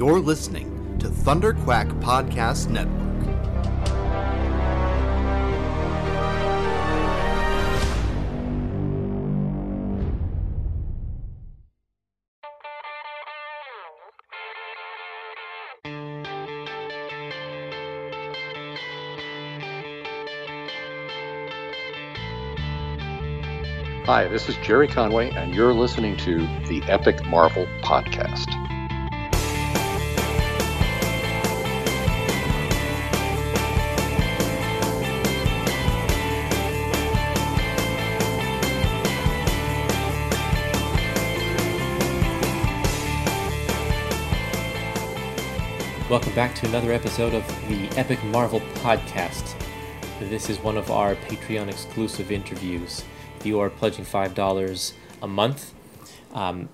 You're listening to Thunder Quack Podcast Network. Hi, this is Gerry Conway, and you're listening to the Epic Marvel Podcast. Welcome back to another episode of the Epic Marvel Podcast. This is one of our Patreon exclusive interviews. If you are pledging $5 a month, um,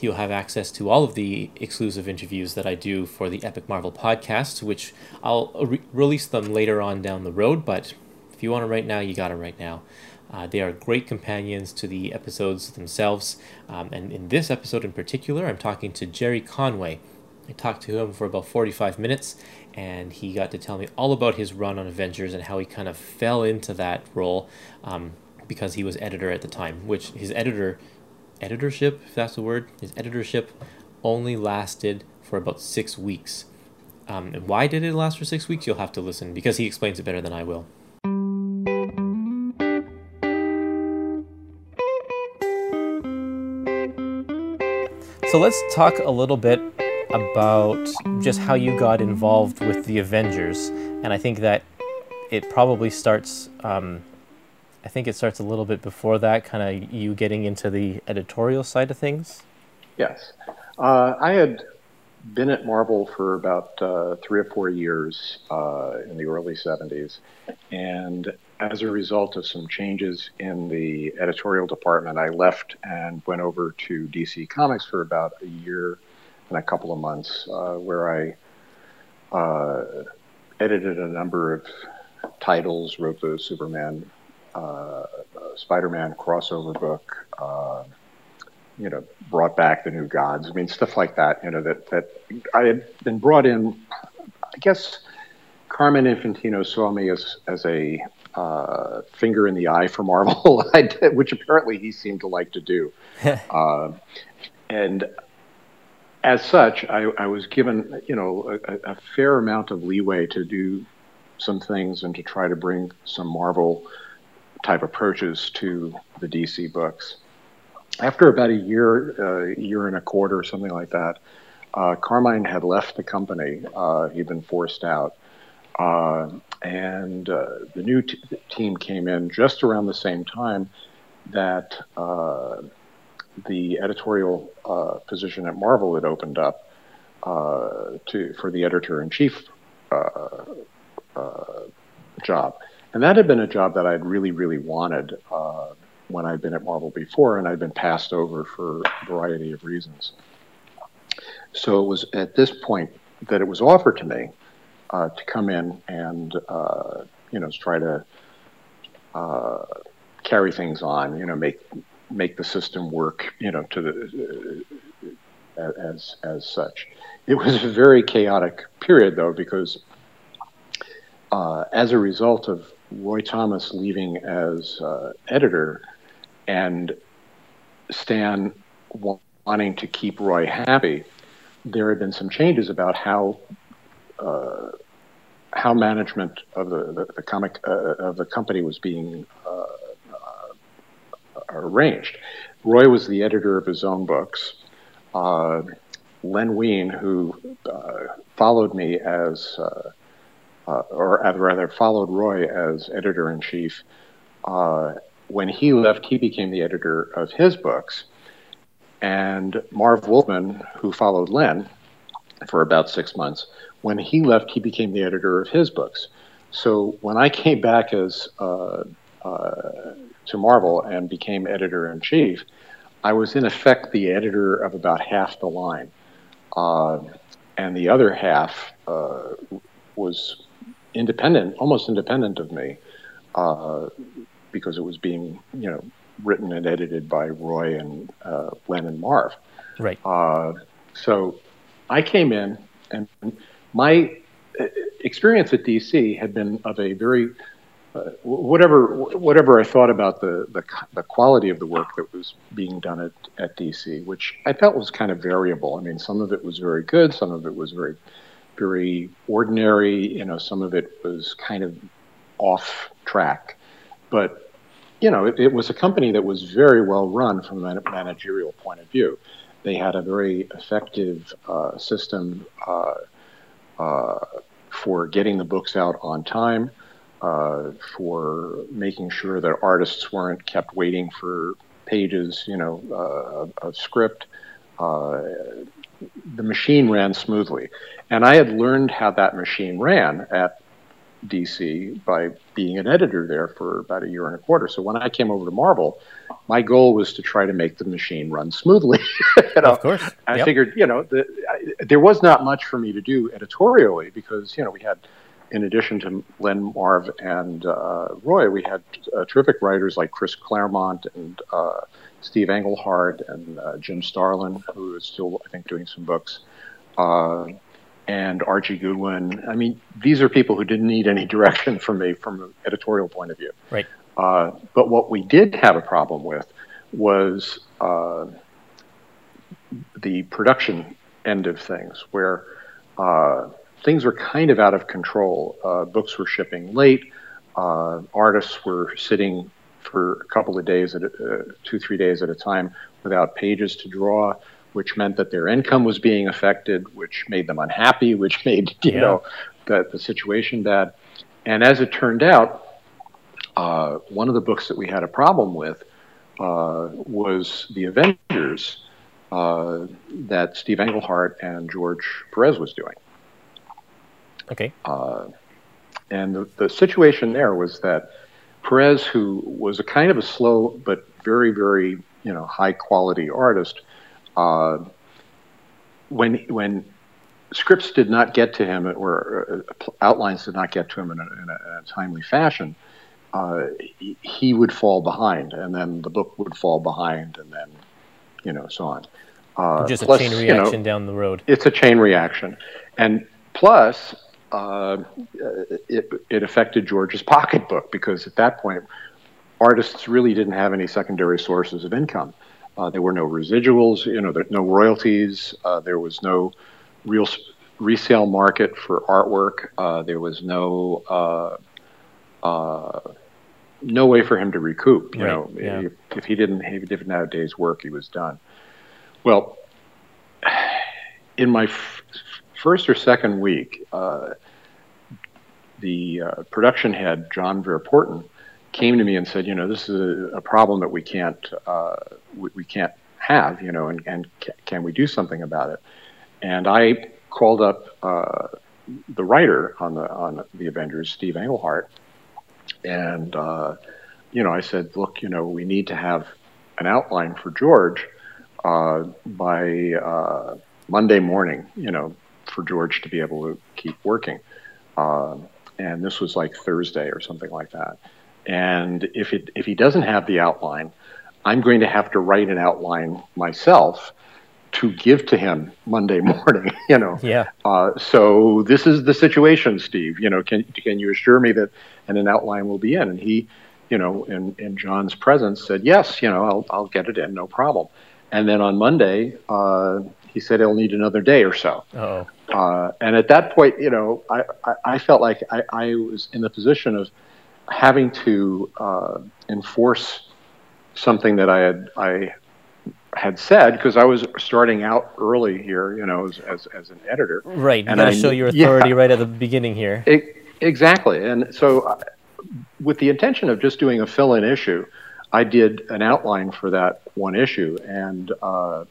you'll have access to all of the exclusive interviews that I do for the Epic Marvel Podcast, which I'll re- release them later on down the road, but if you want them right now, you got them right now. Uh, they are great companions to the episodes themselves. Um, and in this episode in particular, I'm talking to Gerry Conway. I talked to him for about 45 minutes, and he got to tell me all about his run on Avengers and how he kind of fell into that role um, because he was editor at the time, which his editor, editorship, if that's the word, his editorship only lasted for about six weeks. Um, and why did it last for six weeks? You'll have to listen because he explains it better than I will. So let's talk a little bit about just how you got involved with the Avengers, and I think that it probably starts. Um, I think it starts a little bit before that, kind of you getting into the editorial side of things. Yes, uh, I had been at Marvel for about uh, three or four years uh, in the early '70s, and as a result of some changes in the editorial department, I left and went over to DC Comics for about a year and a couple of months, uh, where I uh, edited a number of titles, wrote the Superman, uh, Spider-Man crossover book, uh, you know, brought back the New Gods. I mean, stuff like that. You know, that that I had been brought in. I guess Carmine Infantino saw me as as a uh, finger in the eye for Marvel, which apparently he seemed to like to do. uh, and as such, I, I, was given, you know, a, a, fair amount of leeway to do some things and to try to bring some Marvel type approaches to the DC books. After about a year, uh, year and a quarter, something like that, uh, Carmine had left the company. Uh, he'd been forced out. Uh, and uh, the new t- team came in just around the same time that uh, the editorial uh, position at Marvel had opened up uh, to for the editor in chief uh, job, and that had been a job that I'd really really wanted when I'd been at Marvel before, and I'd been passed over for a variety of reasons. So it was at this point that it was offered to me uh, to come in and uh, you know try to uh, carry things on, you know, make make the system work, you know, to the uh, as as such. It was a very chaotic period though because uh, as a result of Roy Thomas leaving as uh, editor and Stan wanting to keep Roy happy, there had been some changes about how uh, how management of the, the, the comic uh, of the company was being uh, uh, arranged. Roy was the editor of his own books. Uh, Len Wein, who uh, followed me as, or rather followed Roy as editor in chief, when he left, he became the editor of his books. And Marv Wolfman, who followed Len for about six months, when he left, he became the editor of his books. So when I came back as uh, uh, to Marvel and became editor in chief, I was in effect the editor of about half the line, uh, and the other half uh, was independent, almost independent of me, uh, because it was being you know written and edited by Roy and uh, Len and Marv. Right. so I came in, and my uh, experience at DC had been of a very uh, whatever whatever I thought about the, the, the quality of the work that was being done at, at DC, which I felt was kind of variable. I mean, some of it was very good, some of it was very very ordinary. You know, some of it was kind of off track, but you know, it, it was a company that was very well run from a managerial point of view. They had a very effective uh, system uh, uh for getting the books out on time uh, for making sure that artists weren't kept waiting for pages, you know, uh, of script. Uh, the machine ran smoothly, and I had learned how that machine ran at DC by being an editor there for about a year and a quarter. So when I came over to Marvel, my goal was to try to make the machine run smoothly. you know? Of course, I figured, you know, the, I, there was not much for me to do editorially because you know we had in addition to Len Marv and uh, Roy, we had uh, terrific writers like Chris Claremont and uh, Steve Englehart and uh, Jim Starlin, who is still, I think, doing some books, uh, and Archie Goodwin. I mean, these are people who didn't need any direction from me from an editorial point of view. Right. Uh, but what we did have a problem with was the production end of things, where things were kind of out of control. Uh, books were shipping late. Uh, artists were sitting for a couple of days, at a, uh, two, three days at a time without pages to draw, which meant that their income was being affected, which made them unhappy, which made, you yeah. know, the, the situation bad. And as it turned out, uh, one of the books that we had a problem with uh, was The Avengers uh, that Steve Englehart and George Perez was doing. Okay. Uh, and the, the situation there was that Perez, who was a kind of a slow but very, very you know high quality artist, uh, when when scripts did not get to him or uh, outlines did not get to him in a, in a, in a timely fashion, uh, he, he, would fall behind, and then the book would fall behind, and then you know so on. Uh, Just plus, a chain reaction you know, down the road. It's a chain reaction, and plus uh, it, it affected George's pocketbook because at that point, artists really didn't have any secondary sources of income. Uh, there were no residuals, you know, there, no royalties. Uh, there was no real resale market for artwork. Uh, there was no uh, uh, no way for him to recoup. You right. know, yeah. if, if, he didn't if he didn't have a day's work, he was done. Well, in my f- first or second week, uh, the uh, production head, John Verpoorten, came to me and said, you know, this is a, a problem that we can't uh, we, we, can't have, you know, and, and ca- can we do something about it? And I called up uh, the writer on the on the Avengers, Steve Englehart, and uh, you know, I said, look, you know, we need to have an outline for George uh, by uh, Monday morning, you know, for George to be able to keep working. Um, and this was like Thursday or something like that. And if it if he doesn't have the outline, I'm going to have to write an outline myself to give to him Monday morning. You know. Yeah. Uh, so this is the situation, Steve. You know, can can you assure me that and an outline will be in? And he, you know, in in John's presence, said yes. You know, I'll I'll get it in, no problem. And then on Monday, uh, he said he'll need another day or so. Oh. Uh, and at that point, you know, I, I, I felt like I, I, was in the position of having to uh, enforce something that I had I had said because I was starting out early here, you know, as, as, as an editor. Right. You got to show your authority yeah, right at the beginning here. It, exactly. And so, uh, with the intention of just doing a fill-in issue, I did an outline for that one issue, and uh,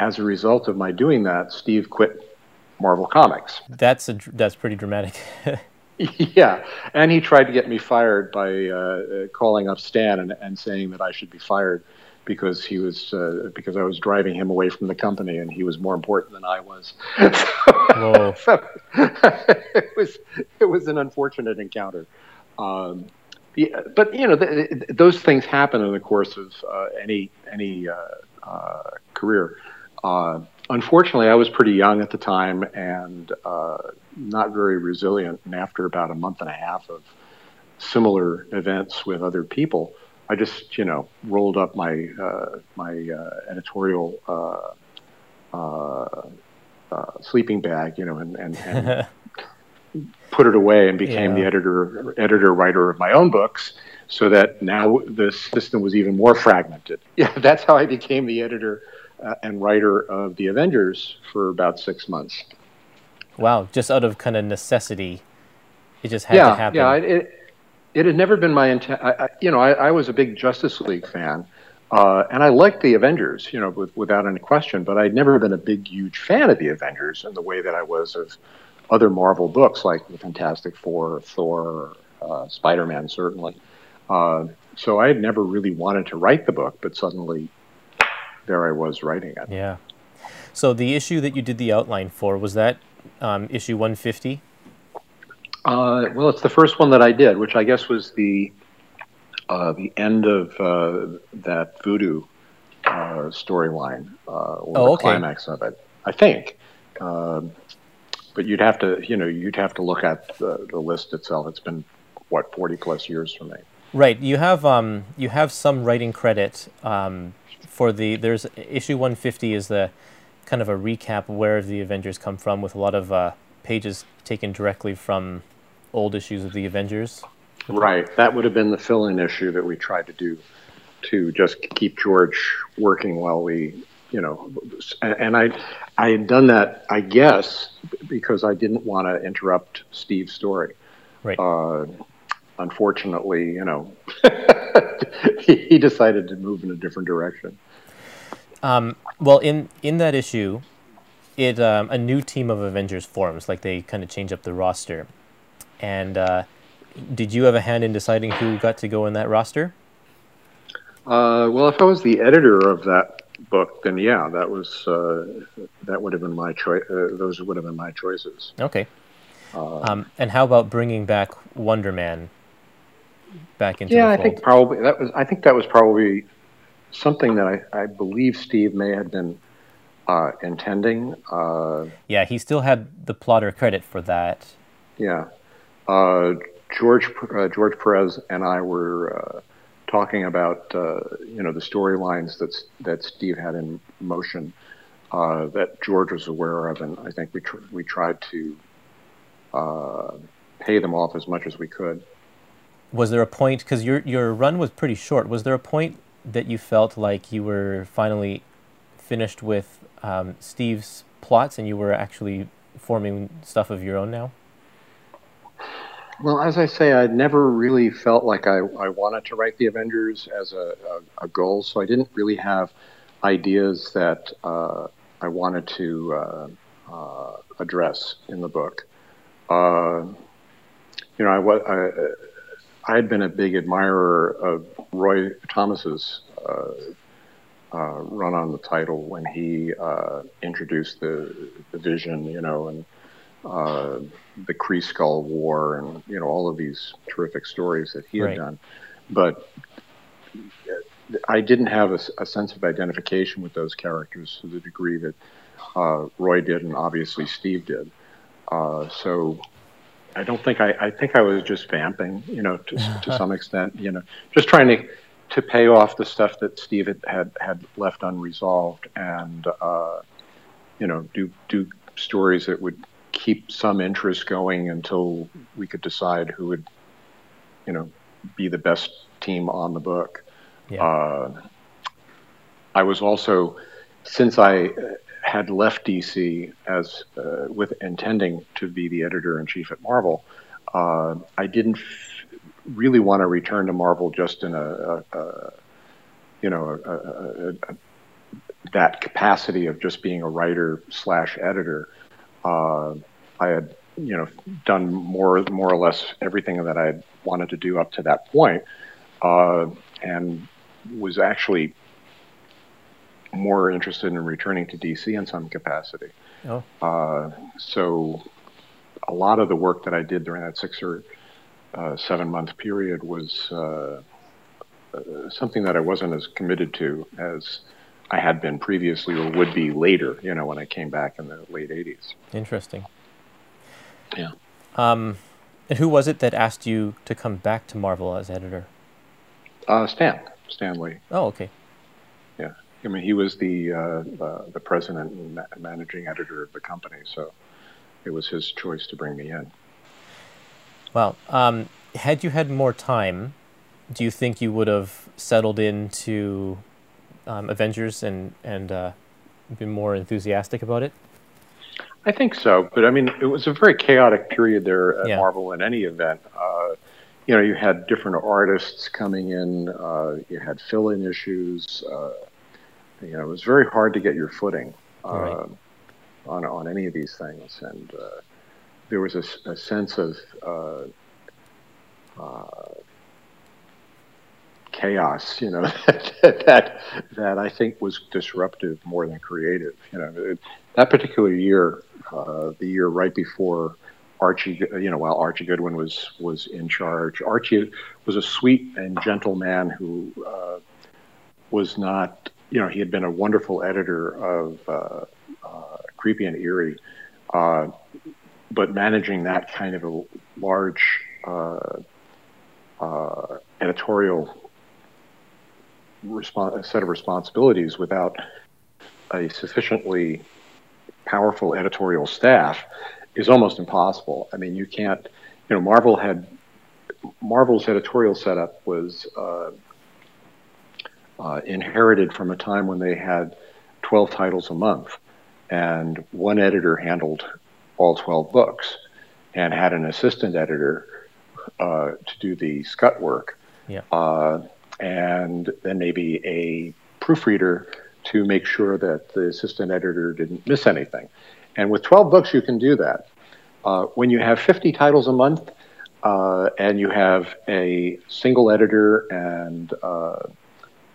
as a result of my doing that, Steve quit Marvel Comics. That's a, that's pretty dramatic. yeah, and he tried to get me fired by uh, calling up Stan and, and saying that I should be fired because he was uh, because I was driving him away from the company and he was more important than I was. so, so it was it was an unfortunate encounter. Um, yeah, but you know th- those things happen in the course of uh, any any uh, uh, career. Uh, unfortunately, I was pretty young at the time and uh, not very resilient. And after about a month and a half of similar events with other people, I just, you know, rolled up my uh, my uh, editorial uh, uh, uh, sleeping bag, you know, and, and, and put it away and became yeah. the editor editor writer of my own books. So that now the system was even more fragmented. Yeah, that's how I became the editor uh, and writer of the Avengers for about six months. Wow, just out of kind of necessity, it just had yeah, to happen. Yeah, it, it had never been my intent. I, you know, I, I, was a big Justice League fan, uh, and I liked the Avengers, you know, with, without any question. But I'd never been a big, huge fan of the Avengers in the way that I was of other Marvel books like the Fantastic Four, Thor, uh, Spider Man, certainly. Uh, so I had never really wanted to write the book, but suddenly there I was writing it. Yeah. So the issue that you did the outline for was that um, issue 150. Uh, well, it's the first one that I did, which I guess was the uh, the end of uh, that voodoo uh, storyline uh, or oh, the okay. climax of it. I think, um, but you'd have to, you know, you'd have to look at the, the list itself. It's been what forty plus years for me. Right. You have um, you have some writing credit um, for the there's issue 150 is the kind of a recap where the Avengers come from with a lot of uh, pages taken directly from old issues of the Avengers. Right. That would have been the fill-in issue that we tried to do to just keep George working while we, you know, and I, I had done that, I guess, because I didn't want to interrupt Steve's story. Right. Uh, unfortunately, you know, he decided to move in a different direction. Um, well, in in that issue, it um, a new team of Avengers forms. Like they kind of change up the roster. And uh, did you have a hand in deciding who got to go in that roster? Uh, well, if I was the editor of that book, then yeah, that was uh, that would have been my choice. Uh, those would have been my choices. Okay. Uh, um, and how about bringing back Wonder Man back into? Yeah, I think probably that was. I think that was probably something that I, I believe Steve may have been uh, intending. Uh, yeah, he still had the plotter credit for that. Yeah, uh, George uh, George Perez and I were uh, talking about uh, you know the storylines that that Steve had in motion that George was aware of, and I think we tr- we tried to pay them off as much as we could. Was there a point because your your run was pretty short? Was there a point that you felt like you were finally finished with um, Steve's plots and you were actually forming stuff of your own now? Well, as I say, I never really felt like I, I wanted to write the Avengers as a, a, a goal, so I didn't really have ideas that uh, I wanted to uh, uh, address in the book. Uh, you know, I, I, I had been a big admirer of Roy Thomas's uh, uh, run on the title when he uh, introduced the, the vision, you know, and uh, the Kree Skrull War, and you know all of these terrific stories that he had done. But I didn't have a, a, sense of identification with those characters to the degree that uh, Roy did, and obviously Steve did. Uh, so I don't think I, I think I was just vamping, you know, to, to some extent, you know, just trying to to pay off the stuff that Steve had had, had left unresolved, and uh, you know, do do stories that would keep some interest going until we could decide who would, you know, be the best team on the book. Yeah. Uh, I was also, since I had left DC as uh, with intending to be the editor in chief at Marvel, uh, I didn't f- really want to return to Marvel just in a, a, a you know a, that capacity of just being a writer slash editor. Uh, I had you know done more more or less everything that I wanted to do up to that point, uh, and was actually more interested in returning to DC in some capacity. Oh. Uh, so a lot of the work that I did during that six or uh, seven month period was uh, uh something that I wasn't as committed to as I had been previously or would be later. You know, when I came back in the late '80s. Interesting. Yeah. Um, and who was it that asked you to come back to Marvel as editor? Uh, Stan Stan Lee. Oh, okay. Yeah, I mean he was the uh, uh, the president and ma- managing editor of the company, so it was his choice to bring me in. Well, um, had you had more time, do you think you would have settled into um, Avengers and and uh, been more enthusiastic about it? I think so, but I mean, it was a very chaotic period there at Yeah. Marvel in any event. Uh, you know, you had different artists coming in, uh, you had fill in issues. You know, it was very hard to get your footing uh, Right. on, on any of these things. And uh, there was a sense of uh, uh, chaos, you know, that, that that I think was disruptive more than creative. You know, it, that particular year, uh, the year right before Archie, you know, while Archie Goodwin was was in charge, Archie was a sweet and gentle man who uh, was not, you know, he had been a wonderful editor of uh, uh, Creepy and Eerie, uh, but managing that kind of a large uh, uh, editorial set of responsibilities without a sufficiently powerful editorial staff is almost impossible. I mean, you can't, you know, Marvel had Marvel's editorial setup was uh, inherited from a time when they had 12 titles a month, and one editor handled all 12 books and had an assistant editor uh, to do the scut work Yeah. uh, and then maybe a proofreader to make sure that the assistant editor didn't miss anything. And with 12 books, you can do that. Uh, when you have 50 titles a month uh, and you have a single editor and uh,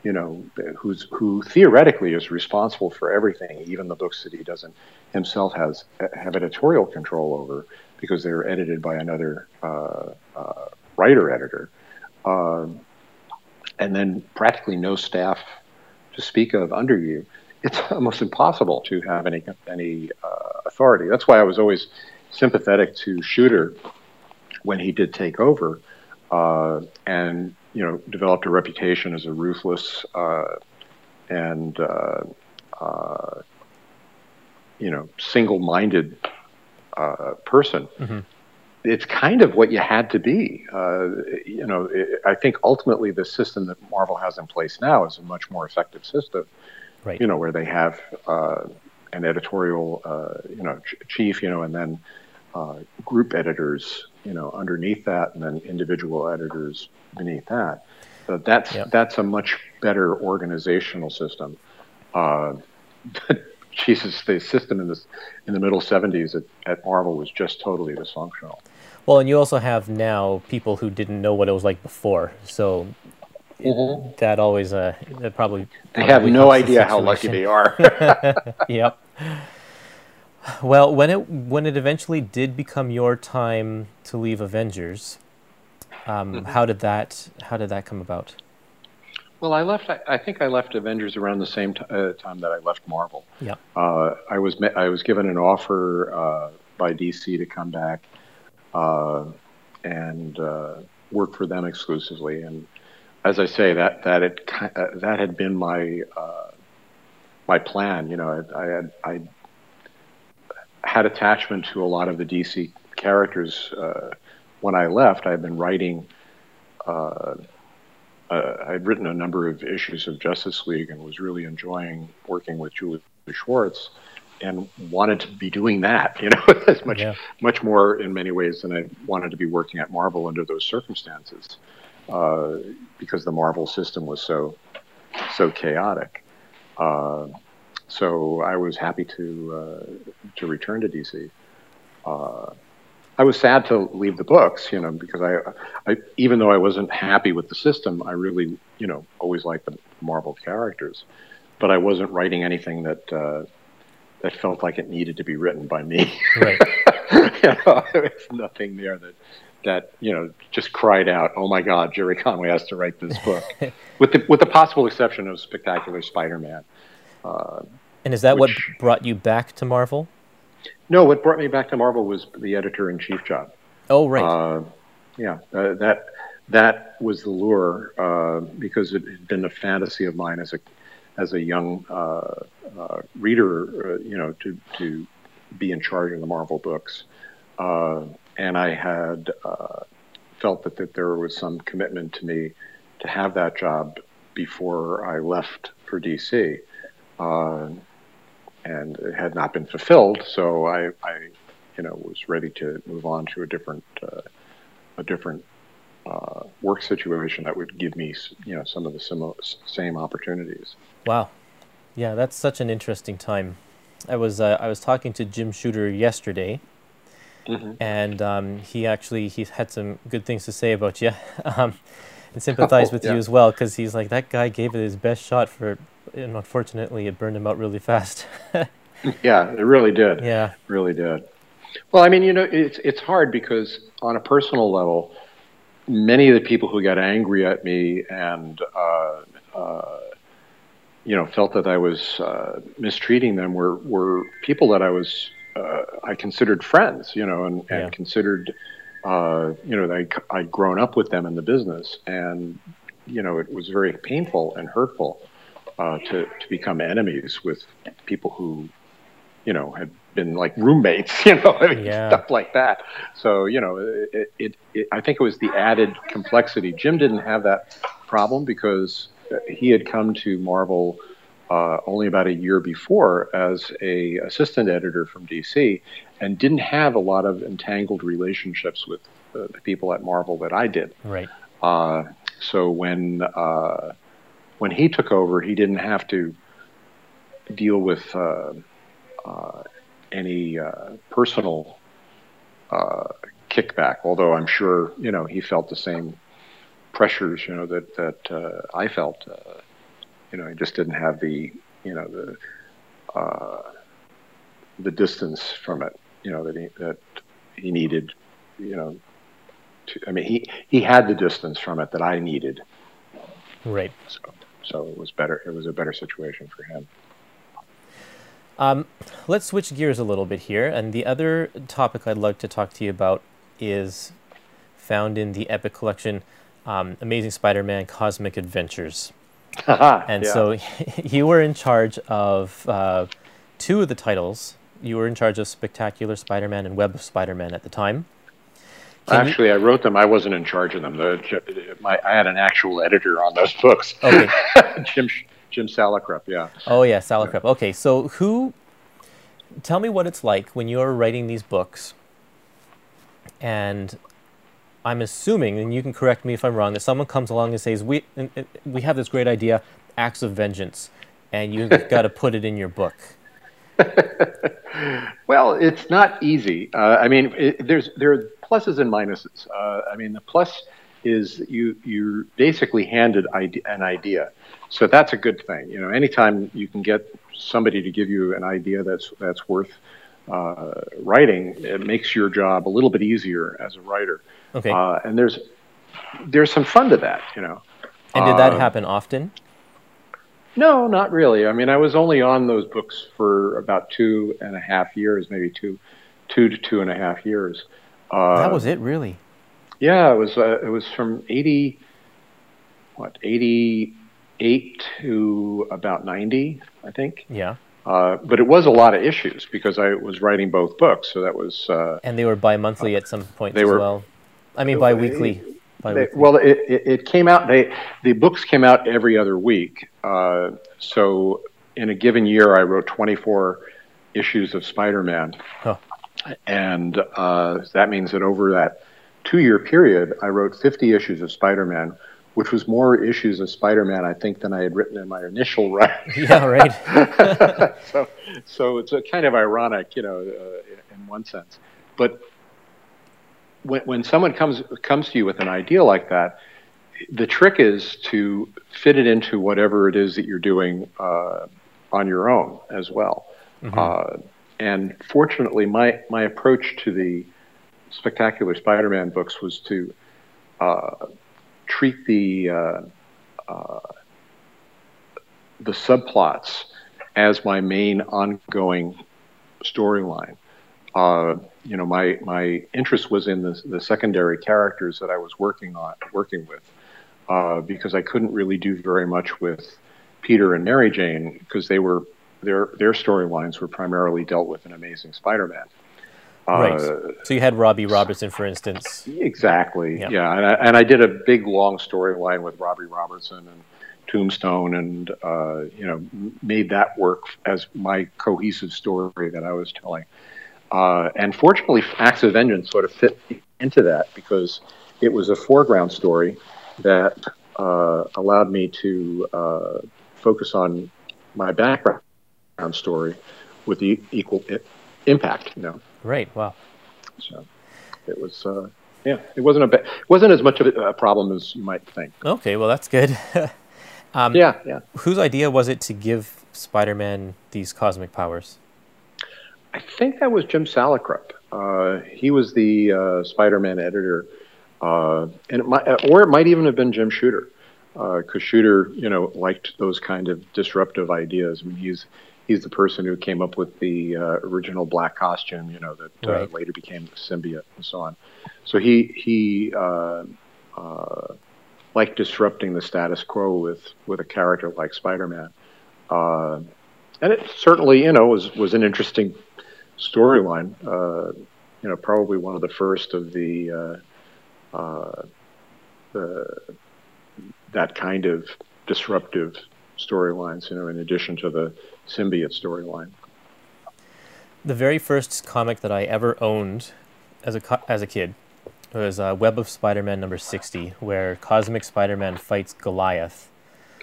you know who's who theoretically is responsible for everything, even the books that he doesn't himself has have editorial control over because they're edited by another uh, uh, writer editor. Um, and then practically no staff to speak of under you, it's almost impossible to have any any uh, authority. That's why I was always sympathetic to Shooter when he did take over, uh, and you know developed a reputation as a ruthless uh, and uh, uh, you know single-minded uh, person it's kind of what you had to be. Uh, you know, it, I think ultimately the system that Marvel has in place now is a much more effective system. Right. You know, where they have uh, an editorial, uh, you know, ch- chief, you know, and then uh, group editors, you know, underneath that, and then individual editors beneath that. So that's Yep. that's a much better organizational system. Uh, Jesus, the system in this in the middle '70s at, at Marvel was just totally dysfunctional. Well, and you also have now people who didn't know what it was like before, so it- that always uh, that probably They have no the idea how lucky they are. yep. Well, when it when it eventually did become your time to leave Avengers, um, Mm-hmm. how did that how did that come about? well, I left. I, I think I left Avengers around the same t- uh, time that I left Marvel. Yep. Uh, I was I was given an offer uh, by DC to come back uh, and uh, work for them exclusively. And as I say, that that it uh, that had been my uh, my plan. You know, I, I had I had attachment to a lot of the DC characters uh, when I left. I had been writing. Uh, uh, I'd written a number of issues of Justice League and was really enjoying working with Julie Schwartz and wanted to be doing that, you know, as much Yeah. much more in many ways than I wanted to be working at Marvel under those circumstances, uh, because the Marvel system was so so chaotic. So I was happy to uh, to return to DC. Uh, I was sad to leave the books, you know, because I, I, even though I wasn't happy with the system, I really, you know, always liked the Marvel characters, but I wasn't writing anything that uh, that felt like it needed to be written by me. Right. you know, there was nothing there that that you know just cried out, "Oh my God, Gerry Conway has to write this book," with the with the possible exception of Spectacular Spider-Man. Uh, and is that which, what brought you back to Marvel? No, what brought me back to Marvel was the editor in chief job. Oh, right. Uh, yeah, uh, that that was the lure uh, because it had been a fantasy of mine as a as a young uh, uh, reader, uh, you know, to to be in charge of the Marvel books, and I had felt that, that there was some commitment to me to have that job before I left for DC and it had not been fulfilled. So I, I you know, was ready to move on to a different, uh, a different uh, work situation that would give me, you know, some of the similar, same opportunities. Wow, yeah, that's such an interesting time. I was uh, I was talking to Jim Shooter yesterday, mm-hmm. and um, he actually he had some good things to say about you, um, and sympathize oh, with yeah. you as well because he's like that guy gave it his best shot for and unfortunately, it burned him out really fast. yeah, it really did. Yeah, really did. Well, I mean, you know, it's it's hard because on a personal level, many of the people who got angry at me and uh, uh, you know felt that I was uh, mistreating them were were people that I was uh, I considered friends, you know, and, and yeah. considered uh, you know I I'd grown up with them in the business, and you know it was very painful and hurtful uh, to to become enemies with people who, you know, had been like roommates, you know, yeah. stuff like that. So you know, it, it, it, I think it was the added complexity. Jim didn't have that problem because he had come to Marvel. Uh, only about a year before as a assistant editor from DC, and didn't have a lot of entangled relationships with uh, the people at Marvel that I did. Right. Uh, so when uh, when he took over, he didn't have to deal with uh, uh, any uh, personal uh, kickback. Although I'm sure you know he felt the same pressures, you know that that uh, I felt. Uh, you know, he just didn't have the you know the the distance from it. You know that he that he needed. You know, to, I mean, he he had the distance from it that I needed. Right. So so it was better. It was a better situation for him. Um, let's switch gears a little bit here, and the other topic I'd like to talk to you about is found in the Epic Collection, um, Amazing Spider-Man: Cosmic Adventures. and yeah. so you were in charge of uh, two of the titles. You were in charge of Spectacular Spider-Man and Web of Spider-Man at the time. Can Actually, you... I wrote them. I wasn't in charge of them. The, my, I had an actual editor on those books. Okay. Jim Jim Salicrup, yeah. Oh yeah, Salicrup. Okay, so who? Tell me what it's like when you're writing these books, and I'm assuming, and you can correct me if I'm wrong, that someone comes along and says, "We we have this great idea, acts of vengeance, and you've got to put it in your book." well, it's not easy. Uh, I mean, it, there's there are pluses and minuses. Uh, I mean, the plus is you you're basically handed an idea, so that's a good thing. You know, anytime you can get somebody to give you an idea that's that's worth uh, writing, it makes your job a little bit easier as a writer. Okay. Uh, and there's there's some fun to that, you know. And did that uh, happen often? No, not really. I mean, I was only on those books for about two and a half years, maybe two, two to two and a half years. Uh, that was it, really. Yeah, it was. Uh, it was from eighty, what eighty eight to about ninety, I think. Yeah. Uh, but it was a lot of issues because I was writing both books, so that was. Uh, and they were bi-monthly at some point as were, well. I mean, bi-weekly. They, well, it, it, it, came out. They the books came out every other week. Uh, so in a given year, I wrote 24 issues of Spider-Man, huh. And uh, that means that over that two-year period, I wrote 50 issues of Spider-Man, which was more issues of Spider-Man, I think, than I had written in my initial run. yeah, right. so, so it's a kind of ironic, you know, uh, in one sense, but when, when someone comes comes to you with an idea like that, the trick is to fit it into whatever it is that you're doing uh, on your own as well. Mm-hmm. Uh, and fortunately, my my approach to the Spectacular Spider-Man books was to uh, treat the uh, uh, the subplots as my main ongoing storyline. Uh, you know, my my interest was in the the secondary characters that I was working on, working with, uh, because I couldn't really do very much with Peter and Mary Jane because they were their their storylines were primarily dealt with in Amazing Spider-Man. Right. Uh, so you had Robbie Robertson, for instance. Exactly. Yeah. yeah. And, I, and I did a big long storyline with Robbie Robertson and Tombstone, and uh, you know, made that work as my cohesive story that I was telling. Uh, and fortunately, Acts of Vengeance sort of fit into that because it was a foreground story that uh, allowed me to uh, focus on my background story with the equal impact. You know. Right. Wow. So it was. Uh, yeah, it wasn't a ba- wasn't as much of a problem as you might think. Okay, well that's good. um, yeah, yeah. Whose idea was it to give Spider-Man these cosmic powers? I think that was Jim Salicrup. Uh, he was the uh, Spider-Man editor, uh, and it might, or it might even have been Jim Shooter, because uh, Shooter, you know, liked those kind of disruptive ideas. I mean, he's he's the person who came up with the uh, original black costume, you know, that uh, later became the symbiote and so on. So he he liked disrupting the status quo with with a character like Spider-Man. and it certainly, you know, was was an interesting storyline. Uh, you know, probably one of the first of the, uh, uh, the that kind of disruptive storylines. You know, in addition to the symbiote storyline. The very first comic that I ever owned as a as a kid was uh, Web of Spider-Man number sixty, where Cosmic Spider-Man fights Goliath.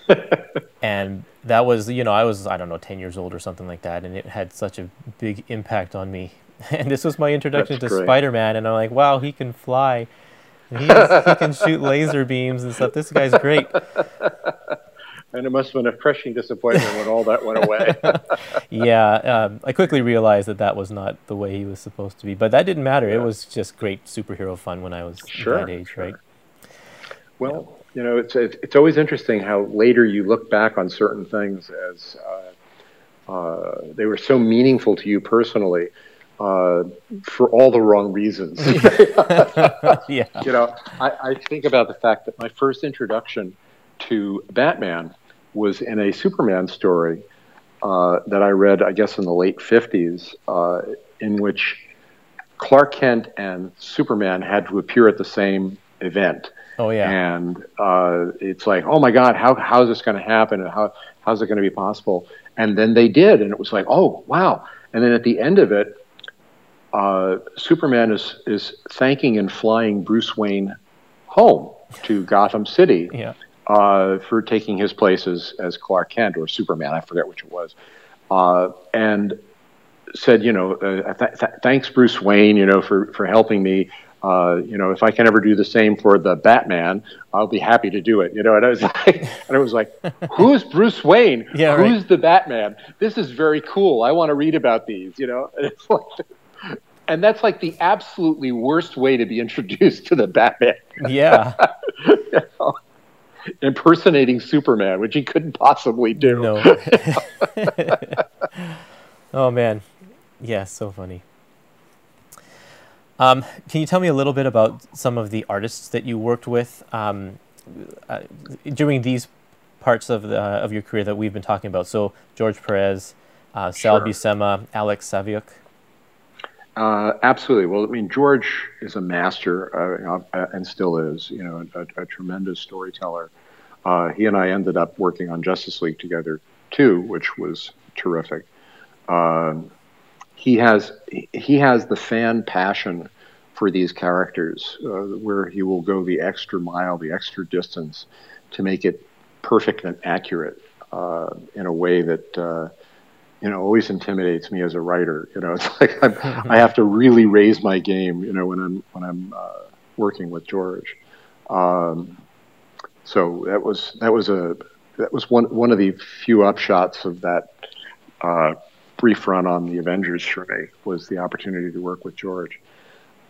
and that was you know I was I don't know ten years old or something like that, and it had such a big impact on me. And this was my introduction That's to Spider Man, and I'm like, wow, he can fly, he, he can shoot laser beams and stuff. This guy's great. And it must have been a crushing disappointment when all that went away. yeah, um, I quickly realized that that was not the way he was supposed to be, but that didn't matter. Yeah. It was just great superhero fun when I was sure, that age, sure. right? Well, you know, it's it's always interesting how later you look back on certain things as uh, uh, they were so meaningful to you personally uh, for all the wrong reasons. yeah. You know, I, I, think about the fact that my first introduction to Batman was in a Superman story uh, that I read, I guess, in the late 50s, uh, in which Clark Kent and Superman had to appear at the same event. Oh yeah. And uh, it's like, oh my God, how how is this going to happen? And how how's it going to be possible? And then they did, and it was like, oh wow. And then at the end of it, uh, Superman is is thanking and flying Bruce Wayne home to Gotham City. Yeah. Uh, for taking his place as, as Clark Kent or Superman, I forget which it was, uh, and said, you know, uh, th- th- thanks Bruce Wayne, you know, for for helping me uh, you know, if I can ever do the same for the Batman, I'll be happy to do it. You know, and I was like, and I was like, who's Bruce Wayne? Yeah, who's right. the Batman? This is very cool. I want to read about these. You know, and it's like, and that's like the absolutely worst way to be introduced to the Batman. Yeah. you know? Impersonating Superman, which he couldn't possibly do. No. oh man, yeah, so funny. Um, can you tell me a little bit about some of the artists that you worked with um, uh, during these parts of the, of your career that we've been talking about? So George Perez, uh, Sal sure. Buscema, Alex Saviuk. Uh, absolutely. Well, I mean, George is a master uh, uh and still is, you know, a, a tremendous storyteller. Uh, he and I ended up working on Justice League together too, which was terrific. Um, he has he has the fan passion for these characters, uh, where he will go the extra mile, the extra distance, to make it perfect and accurate uh, in a way that you know always intimidates me as a writer. You know, it's like I'm, i have to really raise my game. You know, when I'm when I'm uh, working with George. Um, so that was that was a that was one one of the few upshots of that uh, brief run on the Avengers for me was the opportunity to work with George.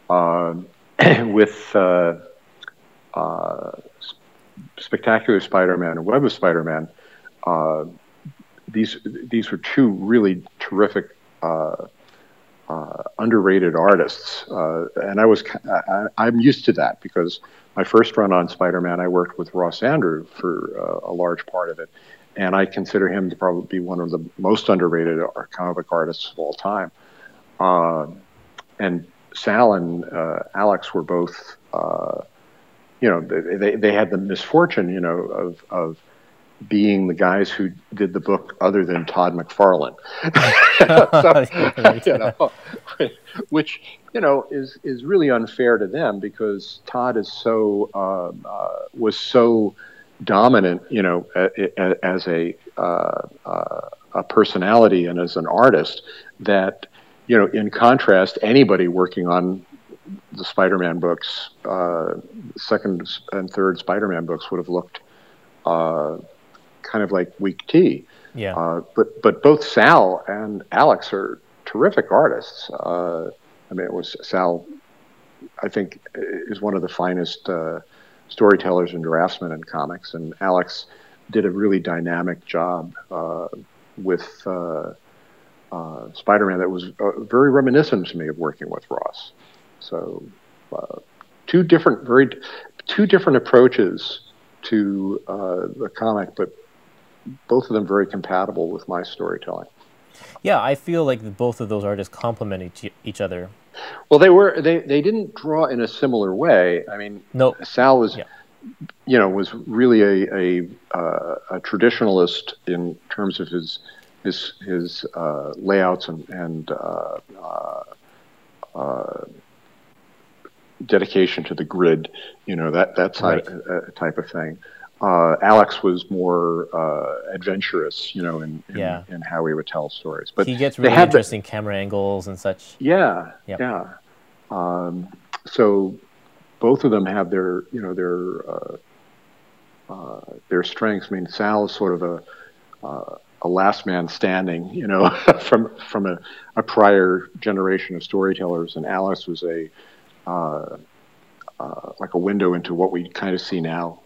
Uh, with uh, Spectacular Spider-Man and Web of Spider-Man, uh, these these were two really terrific. Uh, uh, underrated artists, uh, and I was I, am used to that because my first run on Spider-Man, I worked with Ross Andru for uh, a large part of it, and I consider him to probably be one of the most underrated comic artists of all time. Uh, and Sal and Alex were both, you know, they, they had the misfortune, you know, of, of being the guys who did the book other than Todd McFarlane. so, you know, which, you know, is, is really unfair to them because Todd is so, uh, uh, was so dominant, you know, as a, uh, uh, a personality and as an artist that you know, in contrast, anybody working on the Spider-Man books, uh, second and third Spider-Man books would have looked uh, kind of like weak tea. Yeah. Uh, but but both Sal and Alex are terrific artists. Uh, I mean, it was Sal. I think is one of the finest uh, storytellers and draftsmen in comics, and Alex did a really dynamic job uh, with uh, Spider-Man that was uh, very reminiscent to me of working with Ross. So, uh, two different, very two different approaches to uh, the comic, but both of them very compatible with my storytelling. Yeah, I feel like both of those artists complement each, each other. Well, they were they, they didn't draw in a similar way. I mean, no, Sal was. Yeah you know, was really a a, uh, a, traditionalist in terms of his his his uh, layouts and, and uh, uh, uh, dedication to the grid, you know that that type, right. type of thing. Uh, Alex was more adventurous, you know, in, in, yeah. in, how he would tell stories. But he gets really interesting the, camera angles and such. Yeah, yep. yeah. Um, so both of them have their, you know, their their strengths. I mean, Sal is sort of a uh, a last man standing, you know, from from a, a, prior generation of storytellers, and Alex was a uh, uh, like a window into what we kind of see now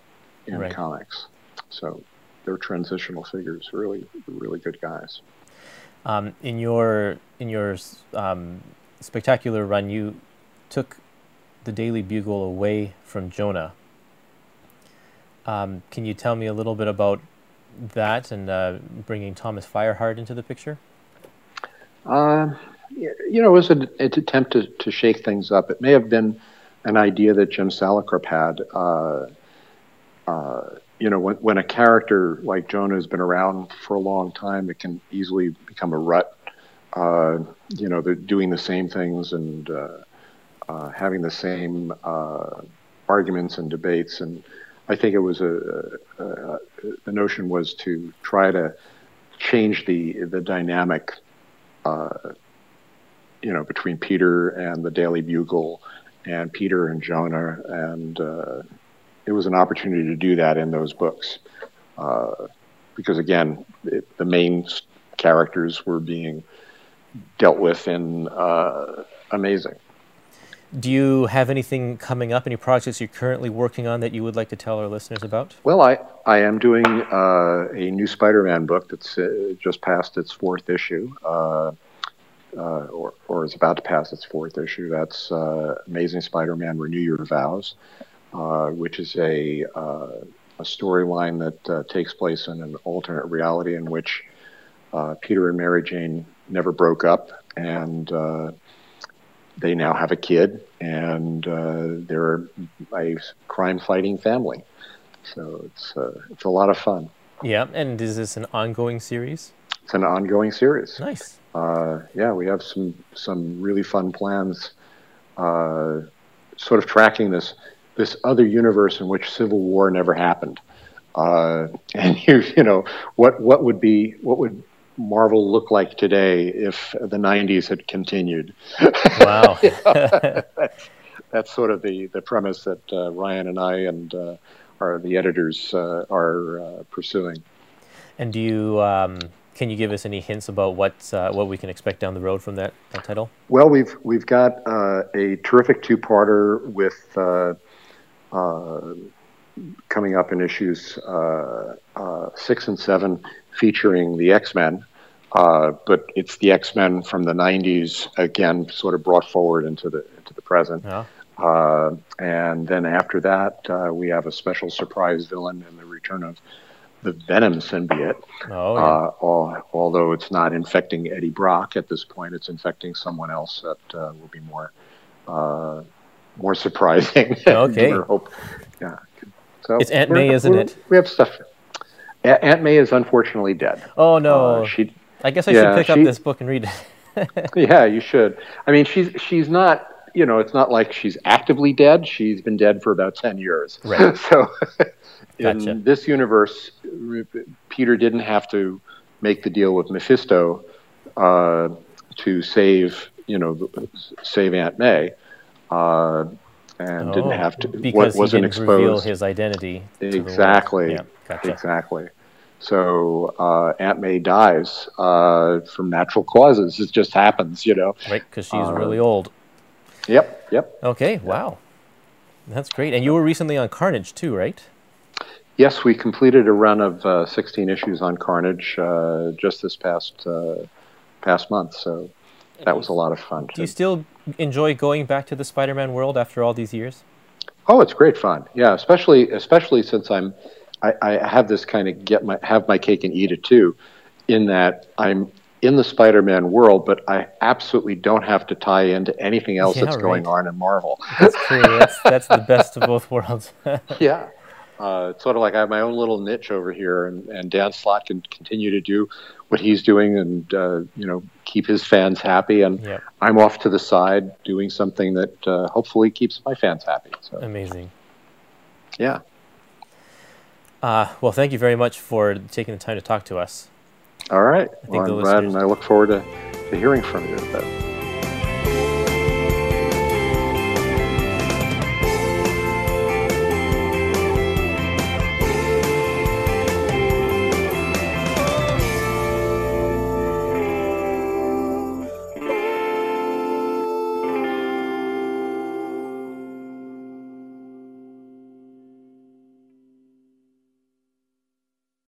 in right. comics. So they're transitional figures, really, really good guys. Um, in your in your um, spectacular run, you took the Daily Bugle away from Jonah. Um, can you tell me a little bit about that and uh, bringing Thomas Fireheart into the picture? Uh, you know, it was an, an attempt to, to shake things up. It may have been an idea that Jim Salicrup had. Uh, uh, you know, when, when a character like Jonah has been around for a long time, it can easily become a rut. Uh, you know, they're doing the same things and uh, uh, having the same uh, arguments and debates. And I think it was a, a, a, the notion was to try to change the the dynamic, uh, you know, between Peter and the Daily Bugle, and Peter and Jonah, and it was an opportunity to do that in those books, uh, because again, it, the main characters were being dealt with in uh, amazing. Do you have anything coming up, any projects you're currently working on that you would like to tell our listeners about? Well, I, I am doing uh, a new Spider Man book that's uh, just passed its fourth issue, uh, uh or, or is about to pass its fourth issue. That's uh, Amazing Spider Man Renew Your Vows, uh, which is a, a storyline that takes place in an alternate reality in which Peter and Mary Jane never broke up. And they now have a kid, and uh, they're a crime-fighting family. So it's uh, it's a lot of fun. Yeah, and is this an ongoing series? It's an ongoing series. Nice. Uh, yeah, we have some some really fun plans, uh, sort of tracking this this other universe in which civil war never happened. Uh, and you you know what what would be what would Marvel look like today if the 90s had continued? Wow. that's, that's, sort of the, the premise that uh, Ryan and I and uh, our, the editors uh, are uh, pursuing. And do you, um, can you give us any hints about what, uh, what we can expect down the road from that, that title? Well, we've, we've got uh, a terrific two parter with coming up in issues uh, uh, six and seven, featuring the X Men. Uh, but it's the X Men from the '90s again, sort of brought forward into the into the present. Yeah. Uh, and then after that, uh, we have a special surprise villain in the return of the Venom symbiote. Oh, yeah. Uh, al- although it's not infecting Eddie Brock at this point, it's infecting someone else that uh, will be more uh, more surprising. Okay. Yeah. So It's Aunt May, isn't it? We have stuff. A- Aunt May is unfortunately dead. oh no. Uh, she I guess I yeah, should pick up this book and read it. yeah, you should. I mean, she's she's not. You know, it's not like she's actively dead. She's been dead for about ten years. Right. so, in Gotcha. this universe, Peter didn't have to make the deal with Mephisto uh, to save. You know, save Aunt May, uh, and didn't Oh, have to. because wasn't he didn't exposed. reveal his identity. to the world. Exactly. Yeah, gotcha. Exactly. So uh, Aunt May dies uh, from natural causes. It just happens, you know. Right, because she's Uh, really old. Yep, yep. Okay, wow. That's great. And you were recently on Carnage too, right? Yes, we completed a run of uh, 16 issues on Carnage uh, just this past uh, past month. So that was a lot of fun. Do you still enjoy going back to the Spider-Man world after all these years? Oh, it's great fun. Yeah, especially especially since I'm I, I have this kind of get my have my cake and eat it too, in that I'm in the Spider-Man world, but I absolutely don't have to tie into anything else Yeah, that's going on in Marvel. That's true. that's that's the best of both worlds. yeah. Uh, it's sort of like I have my own little niche over here, and, and Dan Slott can continue to do what he's doing, and uh, you know keep his fans happy. And Yep. I'm off to the side doing something that uh, hopefully keeps my fans happy. So Amazing. yeah, Uh, well, thank you very much for taking the time to talk to us. all right. think Well, I'm glad, and I look forward to, to hearing from you. But